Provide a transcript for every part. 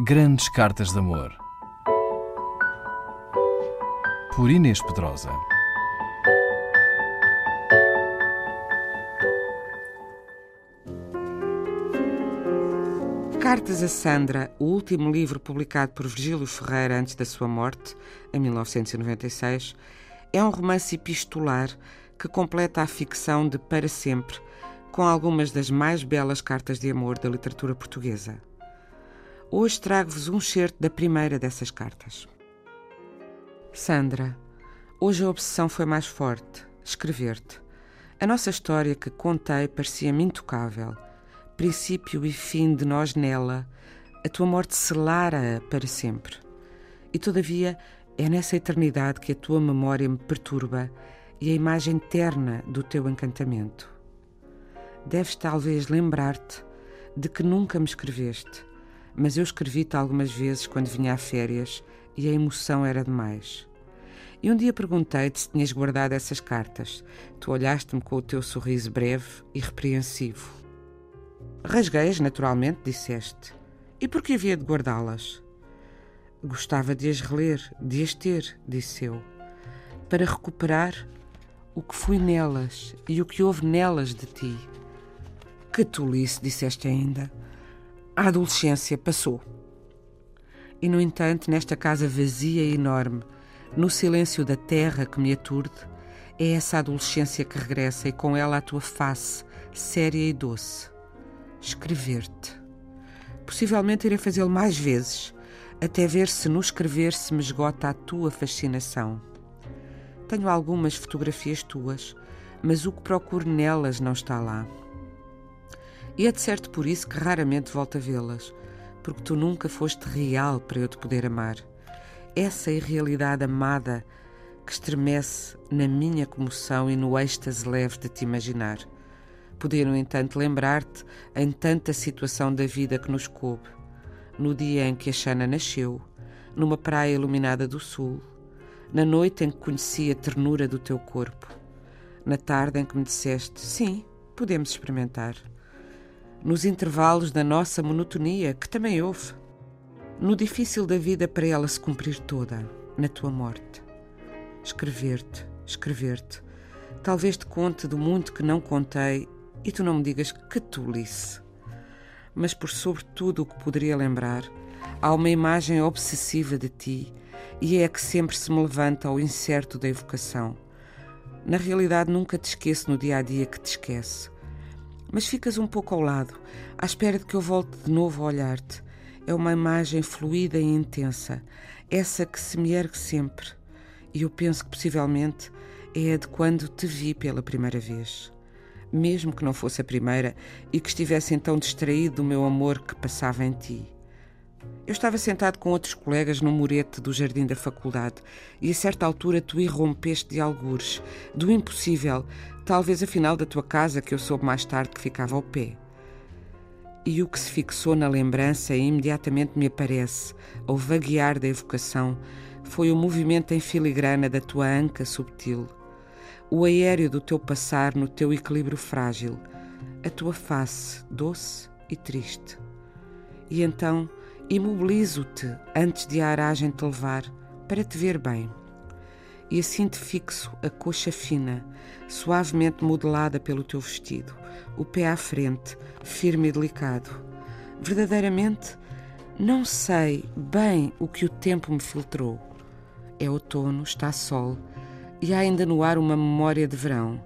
Grandes Cartas de Amor. Por Inês Pedrosa. Cartas a Sandra, o último livro publicado por Virgílio Ferreira antes da sua morte, em 1996, é um romance epistolar que completa a ficção de Para Sempre, com algumas das mais belas cartas de amor da literatura portuguesa. Hoje trago-vos um certo da primeira dessas cartas. Sandra, hoje a obsessão foi mais forte, escrever-te. A nossa história que contei parecia-me intocável, princípio e fim de nós nela, a tua morte selara-a para sempre. E todavia é nessa eternidade que a tua memória me perturba e a imagem terna do teu encantamento. Deves talvez lembrar-te de que nunca me escreveste, mas eu escrevi-te algumas vezes quando vinha a férias e a emoção era demais. E um dia perguntei-te se tinhas guardado essas cartas. Tu olhaste-me com o teu sorriso breve e repreensivo. Rasguei-as, naturalmente, disseste. E por que havia de guardá-las? Gostava de as reler, de as ter, disse eu, para recuperar o que fui nelas e o que houve nelas de ti. Que tolice, disseste ainda. A adolescência passou. E, no entanto, nesta casa vazia e enorme, no silêncio da terra que me aturde, é essa adolescência que regressa e com ela a tua face, séria e doce. Escrever-te. Possivelmente irei fazê-lo mais vezes, até ver se no escrever se me esgota a tua fascinação. Tenho algumas fotografias tuas, mas o que procuro nelas não está lá. E é de certo por isso que raramente volto a vê-las, porque tu nunca foste real para eu te poder amar. Essa irrealidade amada que estremece na minha comoção e no êxtase leve de te imaginar. Podia, no entanto, lembrar-te em tanta situação da vida que nos coube. No dia em que a Xana nasceu, numa praia iluminada do sul, na noite em que conheci a ternura do teu corpo, na tarde em que me disseste: sim, podemos experimentar nos intervalos da nossa monotonia, que também houve, no difícil da vida para ela se cumprir toda, na tua morte. Escrever-te, escrever-te. Talvez te conte do muito que não contei e tu não me digas que tolice. Mas por sobre tudo o que poderia lembrar, há uma imagem obsessiva de ti e é a que sempre se me levanta ao incerto da evocação. Na realidade, nunca te esqueço no dia a dia que te esquece mas ficas um pouco ao lado, à espera de que eu volte de novo a olhar-te. É uma imagem fluida e intensa, essa que se me ergue sempre. E eu penso que possivelmente é a de quando te vi pela primeira vez. Mesmo que não fosse a primeira e que estivesse então distraído do meu amor que passava em ti. Eu estava sentado com outros colegas no murete do jardim da faculdade e a certa altura tu irrompeste de algures, do impossível, talvez afinal da tua casa que eu soube mais tarde que ficava ao pé. E o que se fixou na lembrança e imediatamente me aparece, ao vaguear da evocação, foi o movimento em filigrana da tua anca subtil, o aéreo do teu passar no teu equilíbrio frágil, a tua face doce e triste. E então Imobilizo-te antes de a aragem te levar, para te ver bem. E assim te fixo a coxa fina, suavemente modelada pelo teu vestido, o pé à frente, firme e delicado. Verdadeiramente, não sei bem o que o tempo me filtrou. É outono, está sol, e há ainda no ar uma memória de verão.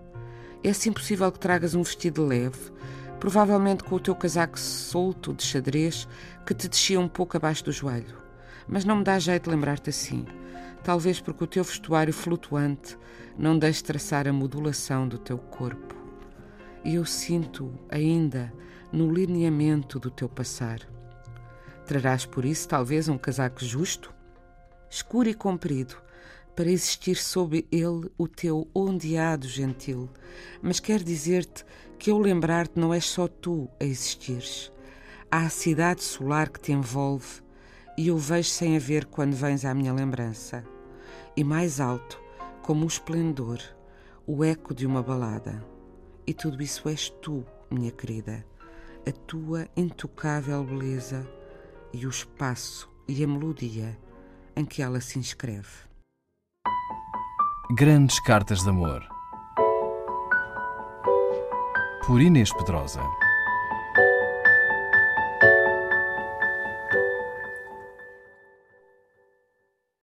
É assim possível que tragas um vestido leve, provavelmente com o teu casaco solto de xadrez que te descia um pouco abaixo do joelho. Mas não me dá jeito lembrar-te assim, talvez porque o teu vestuário flutuante não deixe traçar a modulação do teu corpo. E eu sinto ainda no lineamento do teu passar. Trarás por isso talvez um casaco justo, escuro e comprido, para existir sob ele o teu ondeado gentil, mas quer dizer-te que ao lembrar-te não és só tu a existires. Há a cidade solar que te envolve e eu vejo sem haver quando vens à minha lembrança. E mais alto, como o esplendor, o eco de uma balada. E tudo isso és tu, minha querida, a tua intocável beleza e o espaço e a melodia em que ela se inscreve. Grandes Cartas de Amor. Por Inês Pedrosa.